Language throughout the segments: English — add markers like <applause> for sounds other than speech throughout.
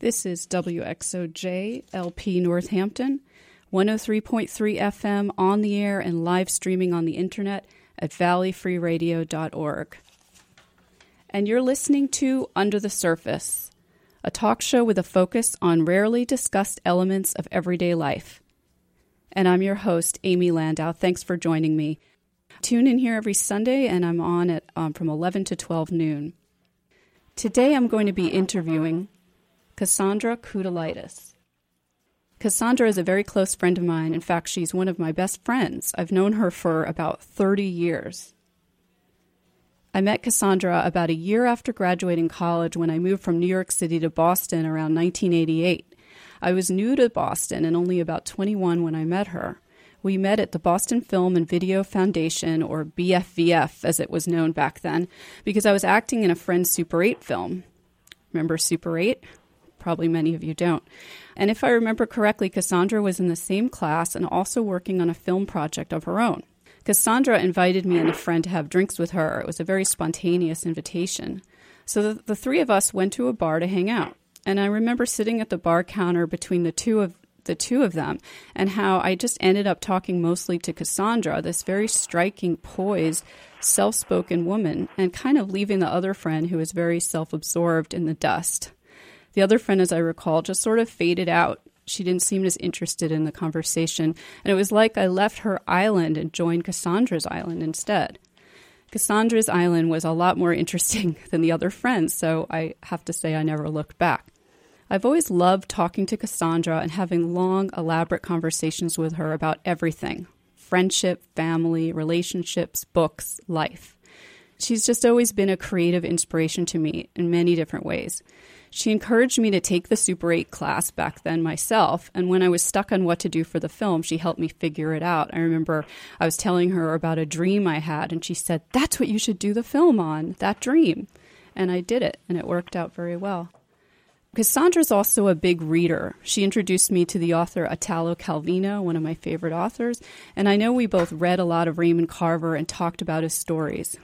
This is WXOJ LP Northampton, 103.3 FM on the air and live streaming on the internet at valleyfreeradio.org. And you're listening to Under the Surface, a talk show with a focus on rarely discussed elements of everyday life. And I'm your host, Amy Landau. Thanks for joining me. Tune in here every Sunday, and I'm on at um, from 11 to 12 noon. Today, I'm going to be interviewing Cassandra Koutoulides. Cassandra is a very close friend of mine. In fact, she's one of my best friends. I've known her for about 30 years. I met Cassandra about a year after graduating college when I moved from New York City to Boston around 1988. I was new to Boston and only about 21 when I met her. We met at the Boston Film and Video Foundation, or BFVF as it was known back then, because I was acting in a Friends Super 8 film. Remember Super 8? Probably many of you don't. And if I remember correctly, Cassandra was in the same class and also working on a film project of her own. Cassandra invited me and a friend to have drinks with her. It was a very spontaneous invitation. So the, the three of us went to a bar to hang out. And I remember sitting at the bar counter between the two of the two of them and how I just ended up talking mostly to Cassandra, this very striking, poised, self spoken woman, and kind of leaving the other friend who was very self absorbed in the dust. The other friend, as I recall, just sort of faded out. She didn't seem as interested in the conversation, and it was like I left her island and joined Cassandra's island instead. Cassandra's island was a lot more <laughs> interesting than the other friends, so I have to say I never looked back. I've always loved talking to Cassandra and having long, elaborate conversations with her about everything friendship, family, relationships, books, life. She's just always been a creative inspiration to me in many different ways. She encouraged me to take the Super 8 class back then myself, and when I was stuck on what to do for the film, she helped me figure it out. I remember I was telling her about a dream I had, and she said, That's what you should do the film on, that dream. And I did it, and it worked out very well. Cassandra's also a big reader. She introduced me to the author Italo Calvino, one of my favorite authors, and I know we both read a lot of Raymond Carver and talked about his stories.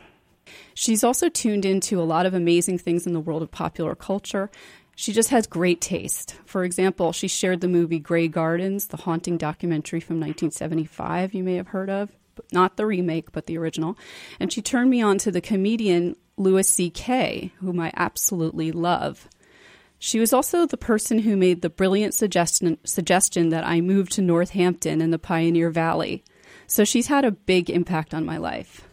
She's also tuned into a lot of amazing things in the world of popular culture. She just has great taste. For example, she shared the movie Grey Gardens, the haunting documentary from 1975 you may have heard of, not the remake, but the original. And she turned me on to the comedian Louis C.K., whom I absolutely love. She was also the person who made the brilliant suggestion, suggestion that I move to Northampton in the Pioneer Valley. So she's had a big impact on my life.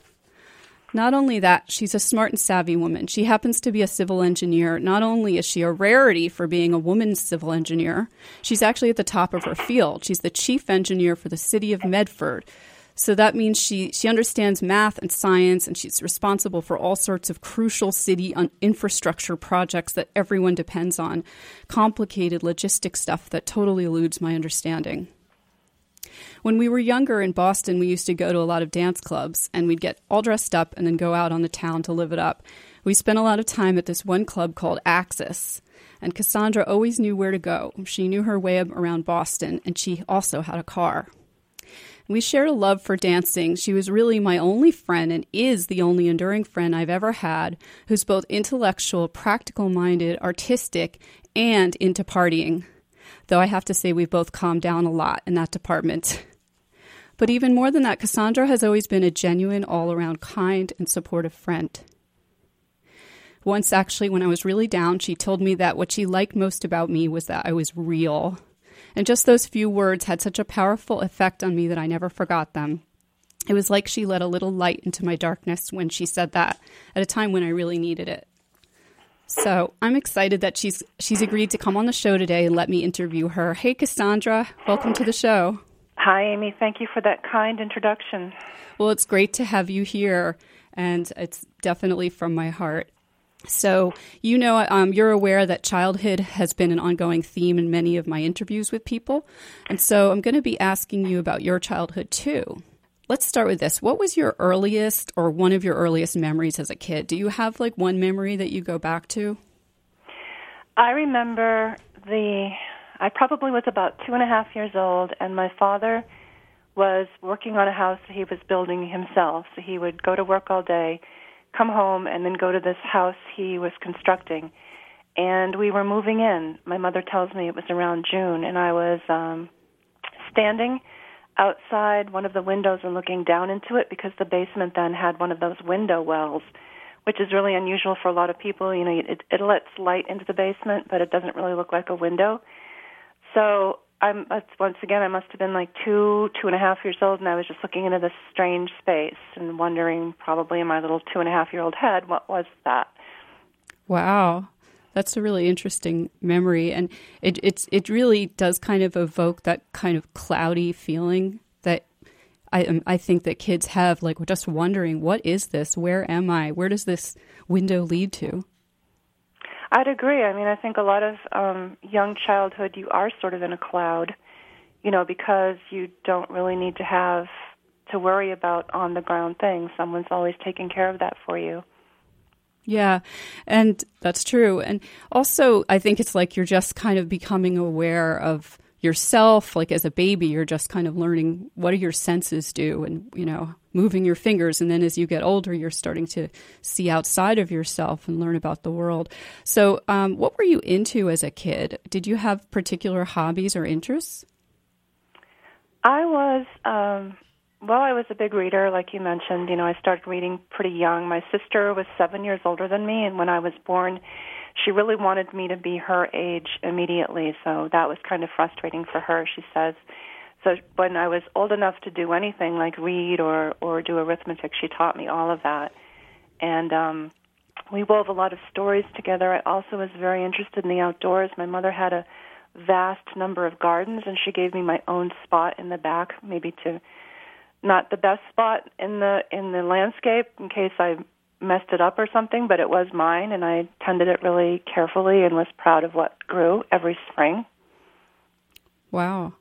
Not only that, she's a smart and savvy woman. She happens to be a civil engineer. Not only is she a rarity for being a woman civil engineer, she's actually at the top of her field. She's the chief engineer for the city of Medford. So that means she, she understands math and science, and she's responsible for all sorts of crucial city uh, infrastructure projects that everyone depends on. Complicated logistic stuff that totally eludes my understanding. When we were younger in Boston, we used to go to a lot of dance clubs and we'd get all dressed up and then go out on the town to live it up. We spent a lot of time at this one club called Axis, and Cassandra always knew where to go. She knew her way around Boston, and she also had a car. We shared a love for dancing. She was really my only friend and is the only enduring friend I've ever had who's both intellectual, practical minded, artistic, and into partying though I have to say we've both calmed down a lot in that department. <laughs> But even more than that, Cassandra has always been a genuine, all around kind and supportive friend. Once, actually, when I was really down, she told me that what she liked most about me was that I was real. And just those few words had such a powerful effect on me that I never forgot them. It was like she let a little light into my darkness when she said that at a time when I really needed it. So I'm excited that she's she's agreed to come on the show today and let me interview her. Hey, Cassandra, welcome to the show. Hi, Amy. Thank you for that kind introduction. Well, it's great to have you here, and it's definitely from my heart. So, you know, um, you're aware that childhood has been an ongoing theme in many of my interviews with people. And so I'm going to be asking you about your childhood too. Let's start with this. What was your earliest or one of your earliest memories as a kid? Do you have like one memory that you go back to? I remember the, I probably was about two and a half years old, and my father was working on a house that he was building himself. So he would go to work all day, come home, and then go to this house he was constructing. and we were moving in. My mother tells me it was around June, and I was um, standing outside one of the windows and looking down into it because the basement then had one of those window wells, which is really unusual for a lot of people. You know, it, it lets light into the basement, but it doesn't really look like a window. So I'm once again I must have been like two, two and a half years old, and I was just looking into this strange space and wondering, probably in my little two and a half year old head, what was that? Wow. That's a really interesting memory, and it it's it really does kind of evoke that kind of cloudy feeling that I um, I think that kids have, like just wondering, what is this? Where am I? Where does this window lead to? I'd agree. I mean, I think a lot of um, young childhood, you are sort of in a cloud, you know, because you don't really need to have to worry about on the ground things. Someone's always taking care of that for you. Yeah, and that's true. And also, I think it's like you're just kind of becoming aware of yourself. Like as a baby, you're just kind of learning what do your senses do and, you know, moving your fingers. And then as you get older, you're starting to see outside of yourself and learn about the world. So, um, what were you into as a kid? Did you have particular hobbies or interests? I was um, well, I was a big reader, like you mentioned. You know, I started reading pretty young. My sister was seven years older than me, and when I was born, she really wanted me to be her age immediately. So that was kind of frustrating for her. She says. So when I was old enough to do anything like read or or do arithmetic, she taught me all of that, and um, we wove a lot of stories together. I also was very interested in the outdoors. My mother had a vast number of gardens, and she gave me my own spot in the back, maybe to not the best spot in the in the landscape in case I messed it up or something, but it was mine and I tended it really carefully and was proud of what grew every spring. Wow.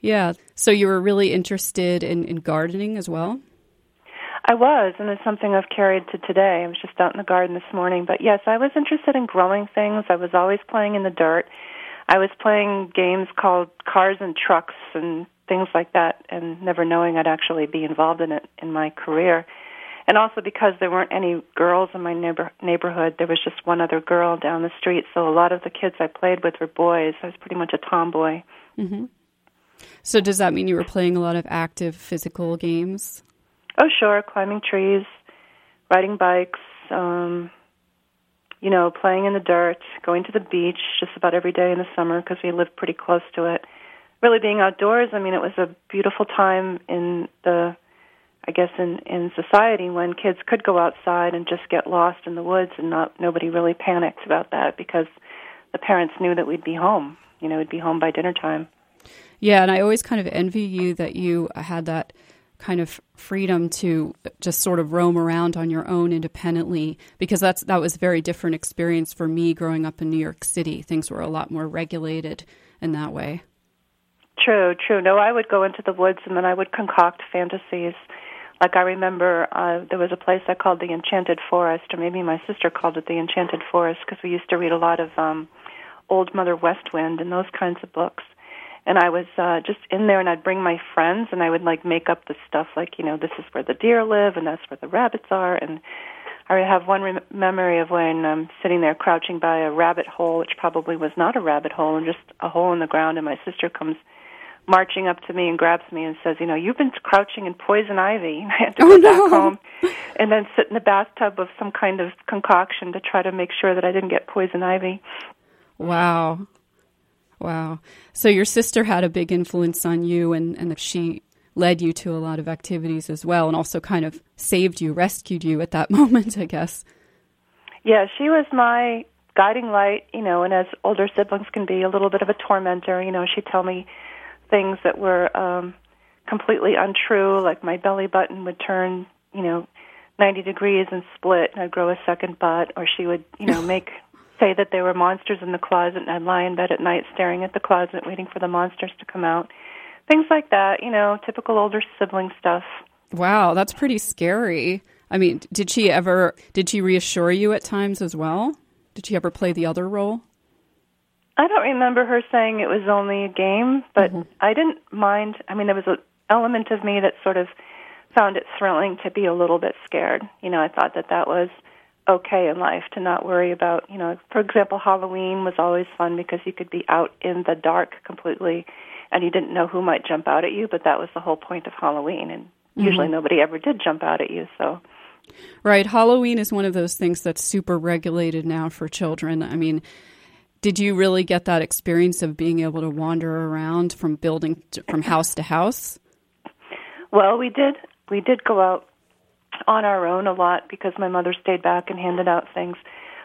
Yeah. So you were really interested in, in gardening as well? I was, and it's something I've carried to today. I was just out in the garden this morning. But yes, I was interested in growing things. I was always playing in the dirt. I was playing games called Cars and Trucks and things like that and never knowing I'd actually be involved in it in my career. And also because there weren't any girls in my neighbor- neighborhood, there was just one other girl down the street. So a lot of the kids I played with were boys. I was pretty much a tomboy. Mm-hmm. So does that mean you were playing a lot of active physical games? Oh, sure. Climbing trees, riding bikes, um, you know, playing in the dirt, going to the beach just about every day in the summer because we lived pretty close to it really being outdoors, I mean, it was a beautiful time in the, I guess, in in society when kids could go outside and just get lost in the woods, and not nobody really panicked about that because the parents knew that we'd be home. You know, we'd be home by dinner time. Yeah, and I always kind of envy you that you had that kind of freedom to just sort of roam around on your own independently because that's that was a very different experience for me growing up in New York City. Things were a lot more regulated in that way. True, true. No, I would go into the woods and then I would concoct fantasies. Like I remember uh, there was a place I called the Enchanted Forest, or maybe my sister called it the Enchanted Forest because we used to read a lot of um, Old Mother West Wind and those kinds of books. And I was uh, just in there, and I'd bring my friends, and I would like make up the stuff, like you know, this is where the deer live, and that's where the rabbits are, and I have one rem- memory of when I'm sitting there crouching by a rabbit hole, which probably was not a rabbit hole, and just a hole in the ground, and my sister comes marching up to me and grabs me and says, "You know, you've been crouching in poison ivy." <laughs> I had to oh, go oh, back no. home and then sit in the bathtub of some kind of concoction to try to make sure that I didn't get poison ivy. Wow. Wow. So your sister had a big influence on you and and she led you to a lot of activities as well and also kind of saved you, rescued you at that <laughs> moment, I guess. Yeah, she was my guiding light, you know, and as older siblings can be a little bit of a tormentor, you know, she'd tell me things that were um, completely untrue, like my belly button would turn, you know, 90 degrees and split, and I'd grow a second butt, or she would, you know, <laughs> make say that there were monsters in the closet, and I'd lie in bed at night staring at the closet, waiting for the monsters to come out. Things like that, you know, typical older sibling stuff. Wow, that's pretty scary. I mean, did she ever did she reassure you at times as well? Did she ever play the other role? I don't remember her saying it was only a game, but mm-hmm. I didn't mind. I mean, there was an element of me that sort of found it thrilling to be a little bit scared. You know, I thought that that was okay in life to not worry about, you know, for example, Halloween was always fun because you could be out in the dark completely and you didn't know who might jump out at you, but that was the whole point of Halloween and mm-hmm. usually nobody ever did jump out at you, so Right, Halloween is one of those things that's super regulated now for children. I mean, did you really get that experience of being able to wander around from building to, from house to house? Well, we did. We did go out on our own a lot because my mother stayed back and handed out things.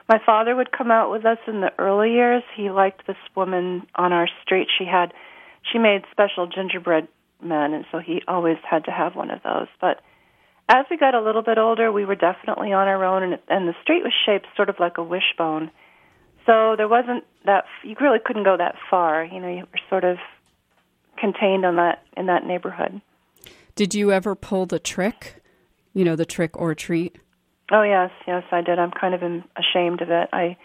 My father would come out with us in the early years. He liked this woman on our street. She had she made special gingerbread men and so he always had to have one of those. But as we got a little bit older, we were definitely on our own and and the street was shaped sort of like a wishbone. So there wasn't that you really couldn't go that far. You know, you were sort of contained on that in that neighborhood. Did you ever pull the trick? you know, the trick or treat? Oh yes, yes, I did. I'm kind of ashamed of it. I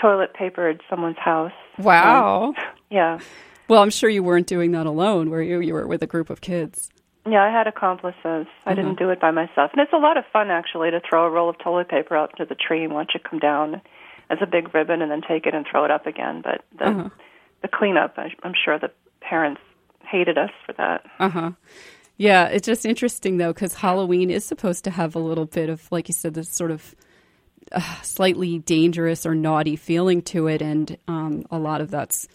toilet papered someone's house. Wow. Um, <laughs> yeah. Well, I'm sure you weren't doing that alone, were you? You were with a group of kids. Yeah, I had accomplices. I uh-huh. didn't do it by myself. And it's a lot of fun actually to throw a roll of toilet paper out into the tree and watch it come down as a big ribbon and then take it and throw it up again. But the uh-huh. the cleanup, I'm sure the parents hated us for that. Uh-huh. Yeah, it's just interesting though because Halloween is supposed to have a little bit of, like you said, this sort of uh, slightly dangerous or naughty feeling to it, and um, a lot of that's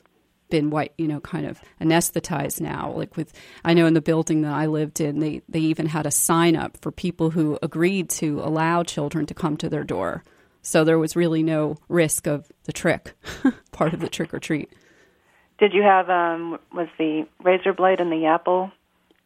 been white, you know, kind of anesthetized now. Like with, I know in the building that I lived in, they they even had a sign up for people who agreed to allow children to come to their door. So there was really no risk of the trick, <laughs> part of the trick or treat. Did you have um was the razor blade and the apple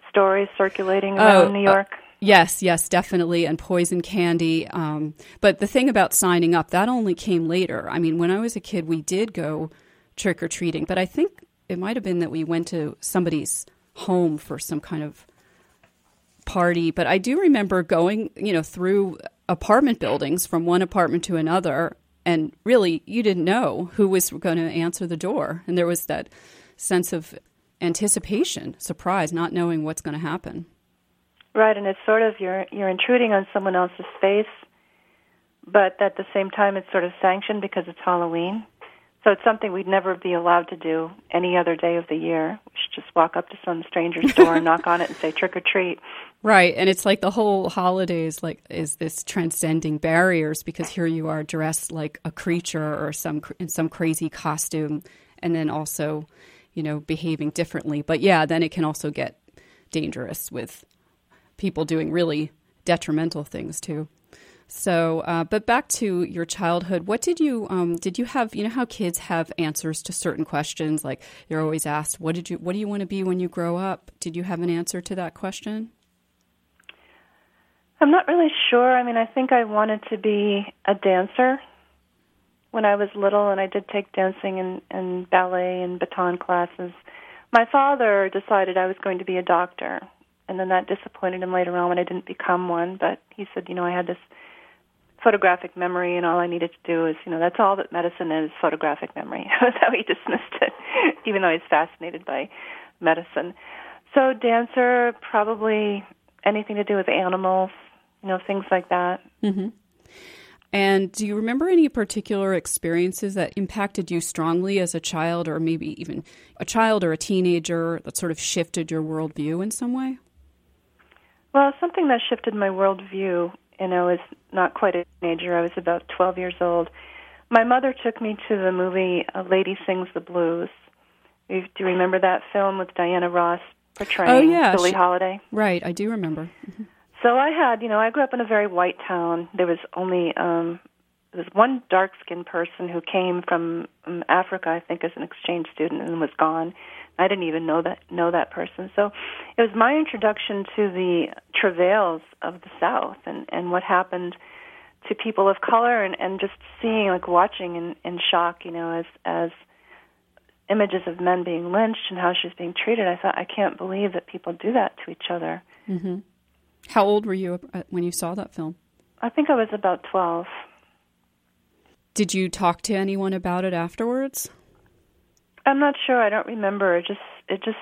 stories circulating around oh, New uh, York? Uh, yes, yes, definitely, and poison candy. Um, but the thing about signing up, that only came later. I mean, when I was a kid, we did go trick or treating, but I think it might have been that we went to somebody's home for some kind of party. But I do remember going, you know, through apartment buildings from one apartment to another, and really, you didn't know who was going to answer the door, and there was that sense of anticipation, surprise, not knowing what's going to happen. Right, and it's sort of you're you're intruding on someone else's space, but at the same time it's sort of sanctioned because it's Halloween. So it's something we'd never be allowed to do any other day of the year. We should just walk up to some stranger's door and knock on it and say trick or treat. <laughs> Right, and it's like the whole holiday is like is this transcending barriers because here you are dressed like a creature or some in some crazy costume, and then also you know, behaving differently. But yeah, then it can also get dangerous with people doing really detrimental things too. So, uh, but back to your childhood, what did you um, did you have? You know how kids have answers to certain questions, like you're always asked, "What did you? What do you want to be when you grow up?" Did you have an answer to that question? I'm not really sure. I mean, I think I wanted to be a dancer when I was little, and I did take dancing and, and ballet and baton classes. My father decided I was going to be a doctor, and then that disappointed him later on when I didn't become one. But he said, you know, I had this photographic memory, and all I needed to do is, you know, that's all that medicine is photographic memory. <laughs> that's how he dismissed it, <laughs> even though he's fascinated by medicine. So, dancer, probably anything to do with animals, you know, things like that. Mm-hmm. And do you remember any particular experiences that impacted you strongly as a child, or maybe even a child or a teenager that sort of shifted your worldview in some way? Well, something that shifted my worldview, and I was not quite a teenager, I was about 12 years old. My mother took me to the movie A Lady Sings the Blues. Do you remember that film with Diana Ross portraying oh, yeah. Billie Holiday? Right, I do remember. Mm-hmm. So I had, you know, I grew up in a very white town. There was only um there was one dark skinned person who came from um, Africa, I think, as an exchange student and was gone. I didn't even know that know that person. So it was my introduction to the travails of the South and and what happened to people of color and and just seeing like watching in in shock, you know, as as images of men being lynched and how she's being treated. I thought I can't believe that people do that to each other. hmm how old were you when you saw that film? I think I was about 12. Did you talk to anyone about it afterwards? I'm not sure. I don't remember. It just it just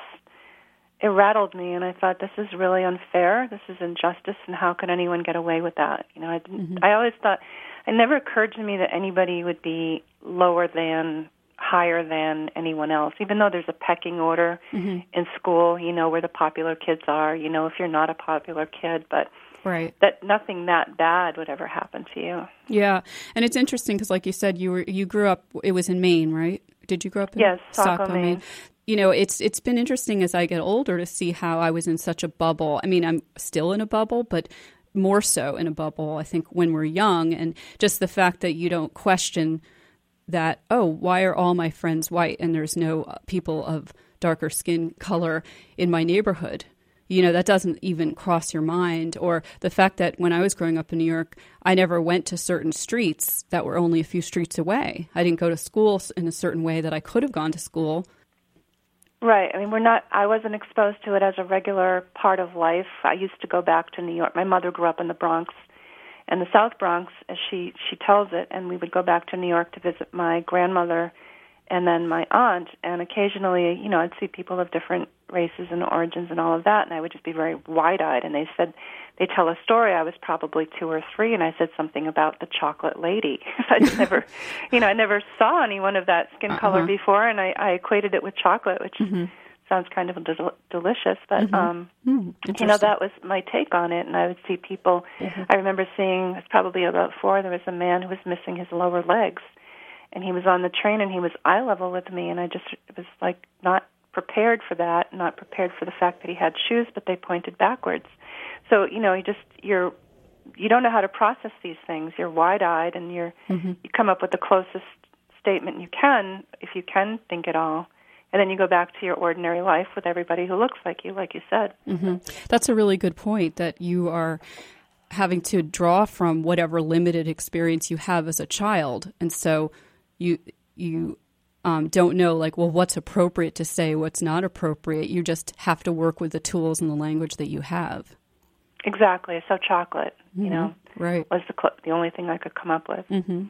it rattled me, and I thought this is really unfair. This is injustice, and how can anyone get away with that? You know, I didn't. Mm-hmm. I always thought it never occurred to me that anybody would be lower than higher than anyone else even though there's a pecking order mm-hmm. in school you know where the popular kids are you know if you're not a popular kid but right that nothing that bad would ever happen to you yeah and it's interesting because like you said you were you grew up it was in maine right did you grow up in yes Saco, Maine. Maine? You know, it's it's been interesting as I get older to see how I was in such a bubble. I mean, I'm still in a bubble, but more so in a bubble. I think when we're young, and just the fact that you don't question that. Oh, why are all my friends white and there's no people of darker skin color in my neighborhood? You know that doesn't even cross your mind. Or the fact that when i was growing up in new york i never went to certain streets that were only a few streets away. I didn't go to school in a certain way that i could have gone to school. Right. I mean we're not i wasn't exposed to it as a regular part of life. I used to go back to new york. My mother grew up in the bronx and the south bronx as she she tells it. And we would go back to new york to visit my grandmother and then my aunt and occasionally you know i'd see people of different races and origins and all of that and i would just be very wide eyed and they said they tell a story i was probably two or three and i said something about the chocolate lady <laughs> i just <laughs> never you know i never saw anyone of that skin uh-huh. color before and i i equated it with chocolate which mm-hmm. sounds kind of del- delicious but mm-hmm. um mm, you know that was my take on it and i would see people mm-hmm. i remember seeing it was probably about four there was a man who was missing his lower legs and he was on the train and he was eye level with me and I just was like not prepared for that, not prepared for the fact that he had shoes but they pointed backwards. So, you know, you just you're you don't know how to process these things. You're wide-eyed and you're mm-hmm. you come up with the closest statement you can if you can think at all. And then you go back to your ordinary life with everybody who looks like you, like you said. Mm-hmm. That's a really good point that you are having to draw from whatever limited experience you have as a child. And so you you um, don't know like well what's appropriate to say what's not appropriate. You just have to work with the tools and the language that you have. Exactly. So chocolate mm-hmm. you know? Right. Was the cl- the only thing i could come up with. Mm-hmm.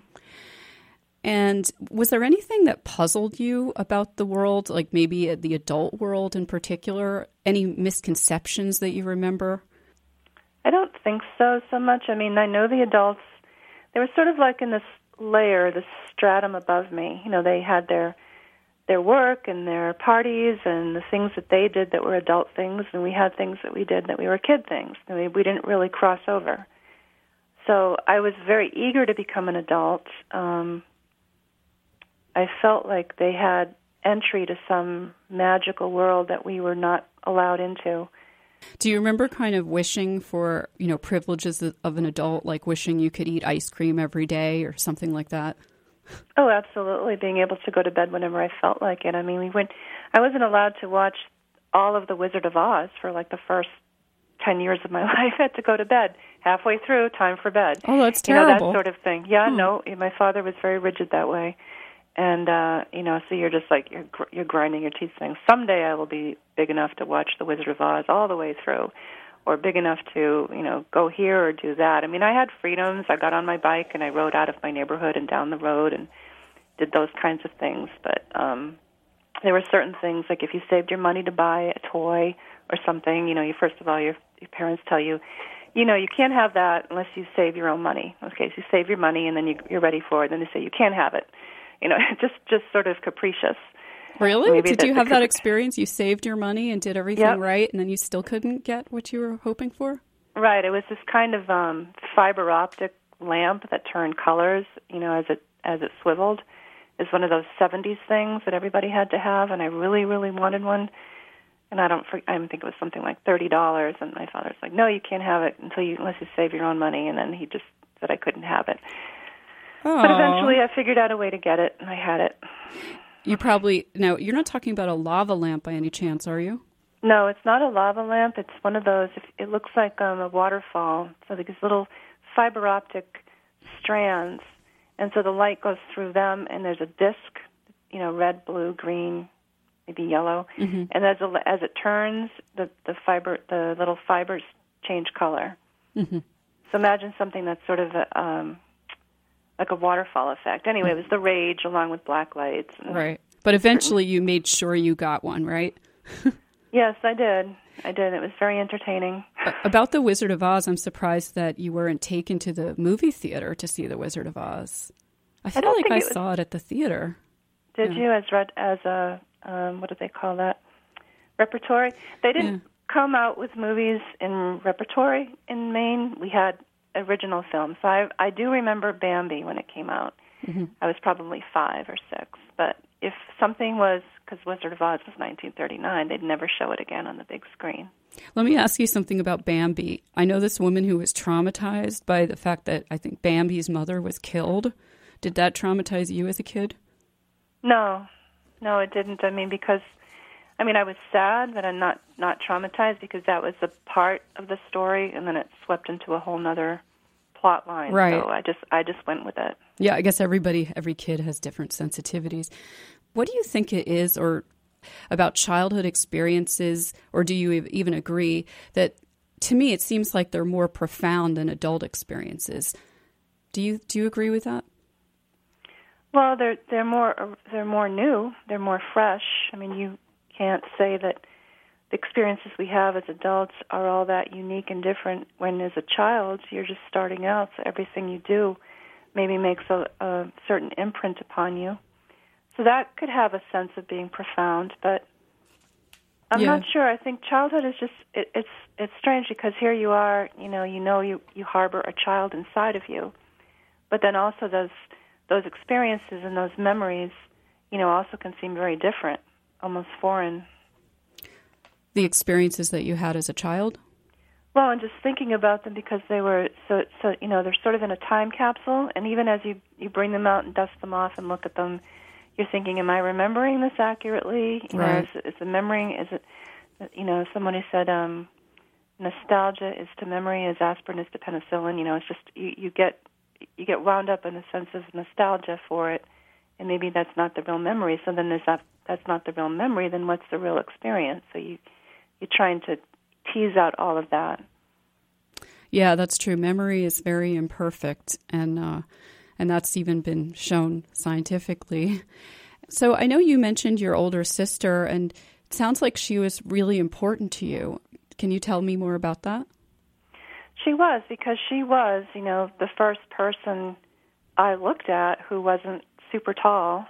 and was there anything that puzzled you about the world like maybe the adult world in particular? Any misconceptions that you remember? I don't think so so much. I mean i know the adults they were sort of like in this layer, the stratum above me. You know, they had their their work and their parties and the things that they did that were adult things, and we had things that we did that we were kid things. Mean, we didn't really cross over. So I was very eager to become an adult. Um, I felt like they had entry to some magical world that we were not allowed into. Do you remember kind of wishing for, you know, privileges of an adult, like wishing you could eat ice cream every day or something like that? Oh, absolutely. Being able to go to bed whenever I felt like it. I mean, we went, I wasn't allowed to watch all of The Wizard of Oz for like the first 10 years of my <laughs> life. I had to go to bed halfway through, time for bed. Oh, that's terrible. You know, that sort of thing. Yeah, hmm. no, my father was very rigid that way and uh you know so you're just like you're gr- you're grinding your teeth saying someday i will be big enough to watch the wizard of oz all the way through or big enough to you know go here or do that. I mean i had freedoms. I got on my bike and i rode out of my neighborhood and down the road and did those kinds of things. But um there were certain things like if you saved your money to buy a toy or something you know you first of all your your parents tell you you know you can't have that unless you save your own money. Okay so you save your money and then you you're ready for it then they say you can't have it you know, <laughs> just just sort of capricious. Really? Maybe did you have that experience? You saved your money and did everything yep. right, and then you still couldn't get what you were hoping for? Right. It was this kind of um, fiber optic lamp that turned colors, you know, as it as it swiveled. It's one of those '70s things that everybody had to have, and I really, really wanted one. And I don't, I think it was something like thirty dollars. And my father's like, "No, you can't have it until you unless you save your own money." And then he just said I couldn't have it. But eventually I figured out a way to get it, and I had it. You probably now you're not talking about a lava lamp by any chance, are you? No, it's not a lava lamp. It's one of those. It looks like um, a waterfall. So these little fiber optic strands, and so the light goes through them, and there's a disc, you know, red, blue, green, maybe yellow, mm-hmm. and as it, as it turns, the the fiber, the little fibers change color. Mm-hmm. So imagine something that's sort of a, um, like a waterfall effect. Anyway, it was the rage along with black lights. right. But eventually you made sure you got one, right? Yes, I did. I did. It was very entertaining. About The Wizard of Oz, I'm surprised that you weren't taken to the movie theater to see The Wizard of Oz. I feel I like I it was... saw it at the theater. Did yeah. you as read as a um, what do they call that repertory? They didn't yeah. come out with movies in repertory in Maine. We had original film. So I I do remember Bambi when it came out. Mm-hmm. I was probably five or six. But if something was because Wizard of Oz was 1939, they'd never show it again on the big screen. Let me ask you something about Bambi. I know this woman who was traumatized by the fact that I think Bambi's mother was killed. Did that traumatize you as a kid? No, no, it didn't. I mean, because I mean, I was sad, but I'm not not traumatized because that was a part of the story, and then it swept into a whole nother plot line. Right. So I just I just went with it. Yeah, I guess everybody every kid has different sensitivities. What do you think it is, or about childhood experiences, or do you even agree that? To me, it seems like they're more profound than adult experiences. Do you do you agree with that? Well, they're they're more they're more new. They're more fresh. I mean, you can't say that the experiences we have as adults are all that unique and different. When as a child, you're just starting out, so everything you do maybe makes a, a certain imprint upon you. So that could have a sense of being profound, but I'm yeah. not sure. I think childhood is just it, it's it's strange because here you are, you know, you know you you harbor a child inside of you, but then also those those experiences and those memories, you know, also can seem very different, almost foreign. The experiences that you had as a child? Well, and just thinking about them because they were so so you know, they're sort of in a time capsule and even as you you bring them out and dust them off and look at them, you're thinking, Am I remembering this accurately? You right. know, is, is the memory is it you know, someone who said, um, nostalgia is to memory as aspirin is to penicillin, you know, it's just you, you get you get wound up in a sense of nostalgia for it, and maybe that's not the real memory. So then there's that that's not the real memory. Then what's the real experience? So you you're trying to tease out all of that. Yeah, that's true. Memory is very imperfect, and uh, and that's even been shown scientifically. So I know you mentioned your older sister, and it sounds like she was really important to you. Can you tell me more about that? She was because she was, you know, the first person I looked at who wasn't super tall.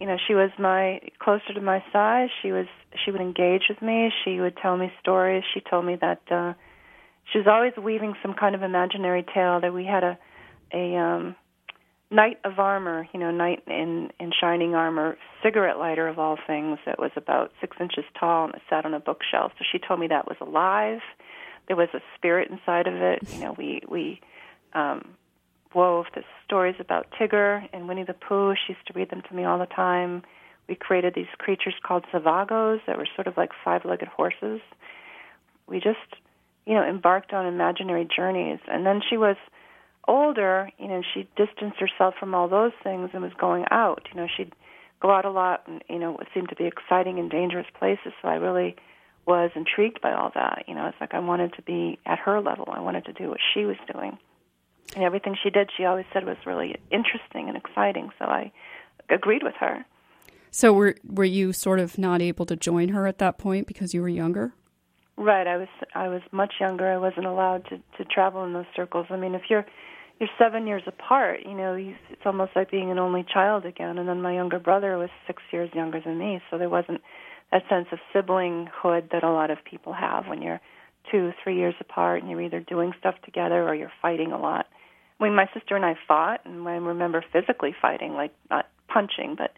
You know, she was my closer to my size. She was she would engage with me. She would tell me stories. She told me that uh she was always weaving some kind of imaginary tale that we had a a um knight of armor, you know, knight in in shining armor, cigarette lighter of all things that was about six inches tall and it sat on a bookshelf. So she told me that was alive there was a spirit inside of it. You know, we we um, wove the stories about Tigger and Winnie the Pooh. She used to read them to me all the time. We created these creatures called Zivagos that were sort of like five-legged horses. We just, you know, embarked on imaginary journeys. And then she was older, you know, and she distanced herself from all those things and was going out. You know, she'd go out a lot and, you know, it seemed to be exciting and dangerous places. So I really was intrigued by all that. You know, it's like I wanted to be at her level. I wanted to do what she was doing. And everything she did, she always said was really interesting and exciting. So I agreed with her. So were were you sort of not able to join her at that point because you were younger? Right. I was I was much younger. I wasn't allowed to to travel in those circles. I mean, if you're you're seven years apart, you know, you, it's almost like being an only child again. And then my younger brother was six years younger than me, so there wasn't that sense of siblinghood that a lot of people have when you're two, three years apart and you're either doing stuff together or you're fighting a lot. Mean, my sister and I fought, and I remember physically fighting, like not punching, but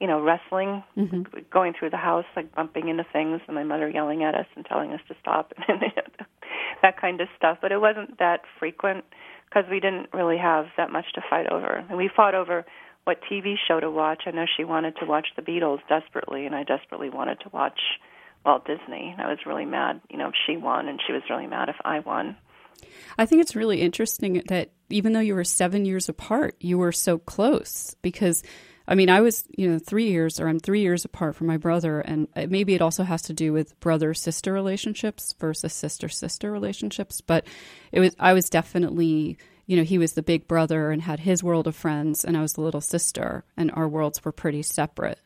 you know, wrestling, mm-hmm. going through the house, like bumping into things, and my mother yelling at us and telling us to stop, <laughs> and that kind of stuff. But it wasn't that frequent because we didn't really have that much to fight over. And we fought over what TV show to watch. I know she wanted to watch the Beatles desperately, and I desperately wanted to watch Walt Disney. And I was really mad, you know, if she won, and she was really mad if I won. I think it's really interesting that even though you were seven years apart, you were so close because. I mean, I was, you know, three years, or I'm three years apart from my brother, and maybe it also has to do with brother sister relationships versus sister sister relationships. But it was, I was definitely you know, he was the big brother and had his world of friends, and I was the little sister, and our worlds were pretty separate.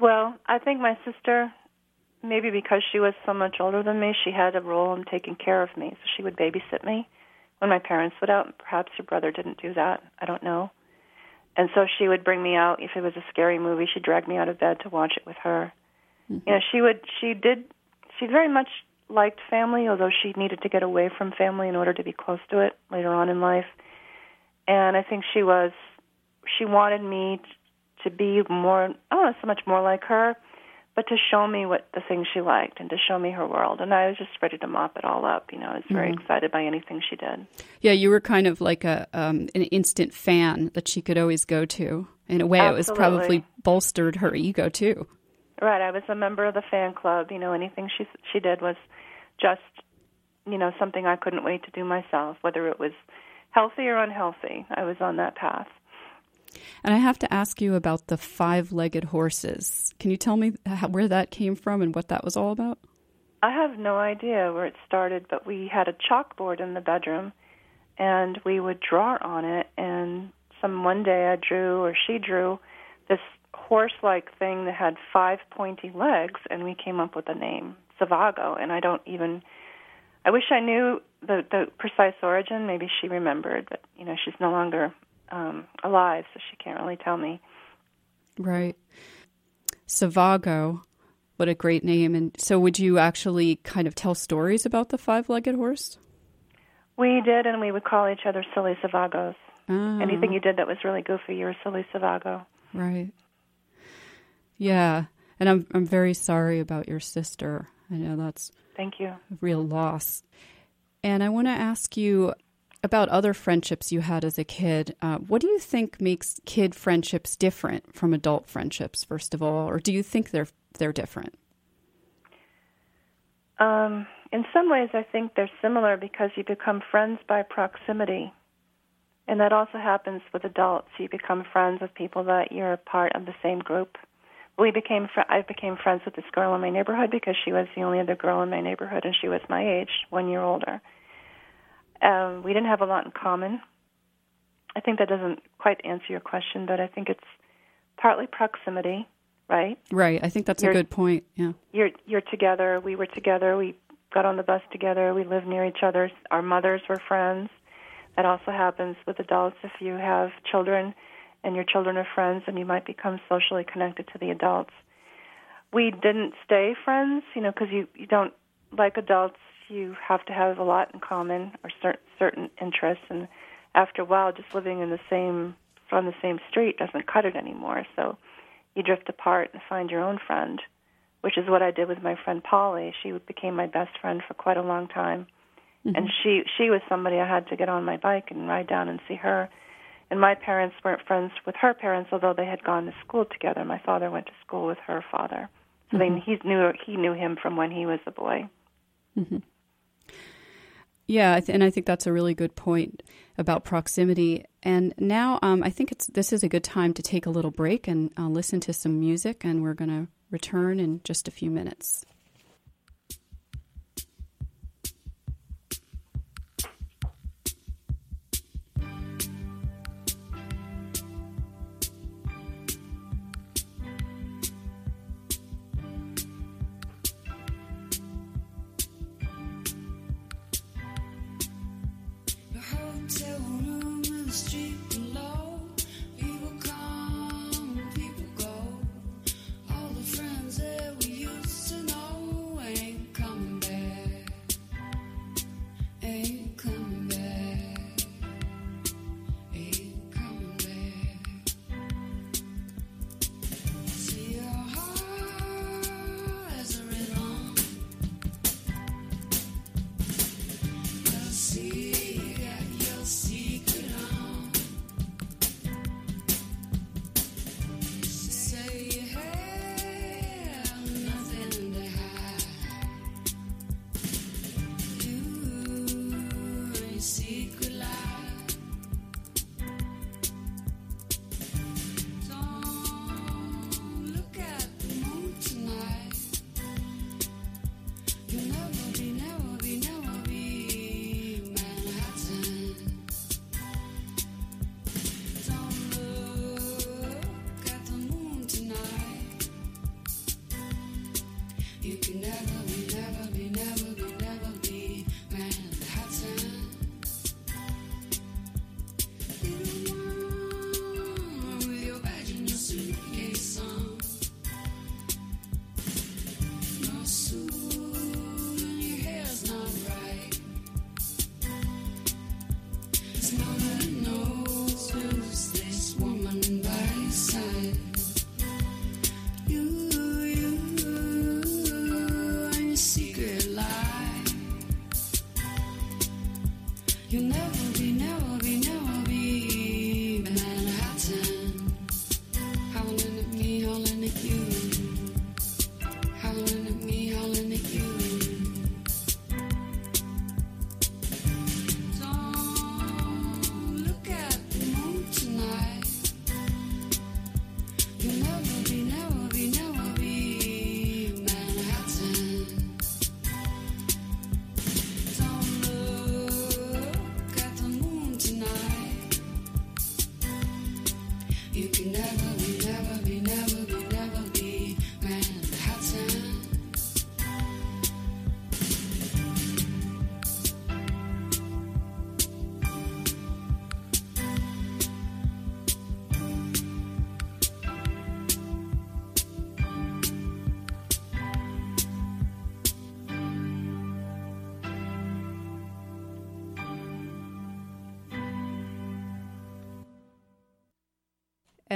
Well, I think my sister maybe because she was so much older than me, she had a role in taking care of me. So she would babysit me when my parents would out. Perhaps her brother didn't do that. I don't know. And so she would bring me out if it was a scary movie. She'd drag me out of bed to watch it with her. Mm-hmm. You know, she would. She did. She very much liked family, although she needed to get away from family in order to be close to it later on in life. And I think she was. She wanted me to be more. I don't know so much more like her but to show me what the things she liked and to show me her world. And I was just ready to mop it all up. You know, I was very mm-hmm. excited by anything she did. Yeah, you were kind of like a um, an instant fan that she could always go to. In a way, Absolutely. it was probably bolstered her ego too. Right, I was a member of the fan club. You know, anything she she did was just you know something I couldn't wait to do myself, whether it was healthy or unhealthy. I was on that path. And I have to ask you about the five legged horses. Can you tell me how, where that came from and what that was all about? I have no idea where it started, but we had a chalkboard in the bedroom and we would draw on it. And some one day I drew, or she drew, this horse like thing that had five pointy legs, and we came up with the name Zavago. And I don't even. I wish I knew the the precise origin. Maybe she remembered, but you know she's no longer um, alive, so she can't really tell me. Right. Savago, what a great name. And so, would you actually kind of tell stories about the five legged horse? We did, and we would call each other silly Savagos. Oh. Anything you did that was really goofy, you were silly Savago. Right. Yeah. And I'm I'm very sorry about your sister. I know that's Thank you. Real loss. And I want to ask you about other friendships you had as a kid. Uh, what do you think makes kid friendships different from adult friendships, first of all, or do you think they're they're different? Um, in some ways, I think they're similar because you become friends by proximity, and that also happens with adults. You become friends with people that you're part of the same group. We became fr- I became friends with this girl in my neighborhood because she was the only other girl in my neighborhood, and she was my age, one year older um, we didn't have a lot in common. I think that doesn't quite answer your question, but I think it's partly proximity, right? Right. I think that's you're, a good point. Yeah. You're you're together. We were together. We got on the bus together. We lived near each other. Our mothers were friends. That also happens with adults. If you have children and your children are friends, and you might become socially connected to the adults. We didn't stay friends, you know, because you you don't like adults you have to have a lot in common or cer- certain interests, and after a while, just living in the same on the same street doesn't cut it anymore. So you drift apart and find your own friend, which is what I did with my friend Polly. She became my best friend for quite a long time, mm-hmm. and she she was somebody I had to get on my bike and ride down and see her. And my parents weren't friends with her parents, although they had gone to school together. My father went to school with her father, so mm-hmm. they, he knew he knew him from when he was a boy. Mm-hmm. Yeah, and I think that's a really good point about proximity. And now um, I think it's this is a good time to take a little break and uh, listen to some music, and we're going to return in just a few minutes.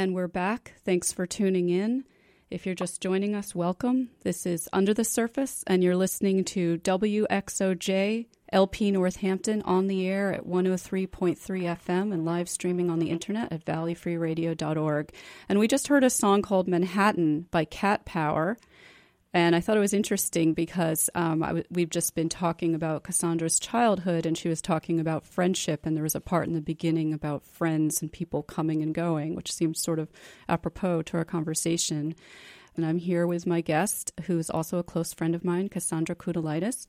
And we're back. Thanks for tuning in. If you're just joining us, welcome. This is Under the Surface, and you're listening to WXOJ LP Northampton on the air at 103.3 FM and live streaming on the internet at valleyfreeradio.org. And we just heard a song called Manhattan by Cat Power. And I thought it was interesting because um, w- we've just been talking about Cassandra's childhood, and she was talking about friendship. And there was a part in the beginning about friends and people coming and going, which seems sort of apropos to our conversation. And I'm here with my guest, who's also a close friend of mine, Cassandra Koutoulides.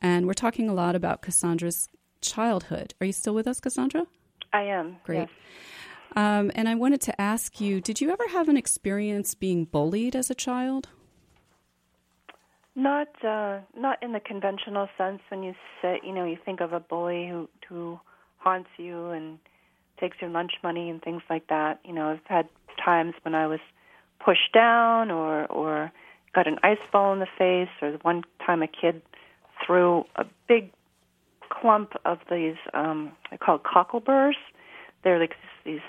And we're talking a lot about Cassandra's childhood. Are you still with us, Cassandra? I am. Great. Yes. Um, and I wanted to ask you did you ever have an experience being bullied as a child? Not uh, not in the conventional sense when you say you know you think of a bully who who haunts you and takes your lunch money and things like that. You know, I've had times when I was pushed down or or got an ice ball in the face, or one time a kid threw a big clump of these um, I call it cockleburs. They're like these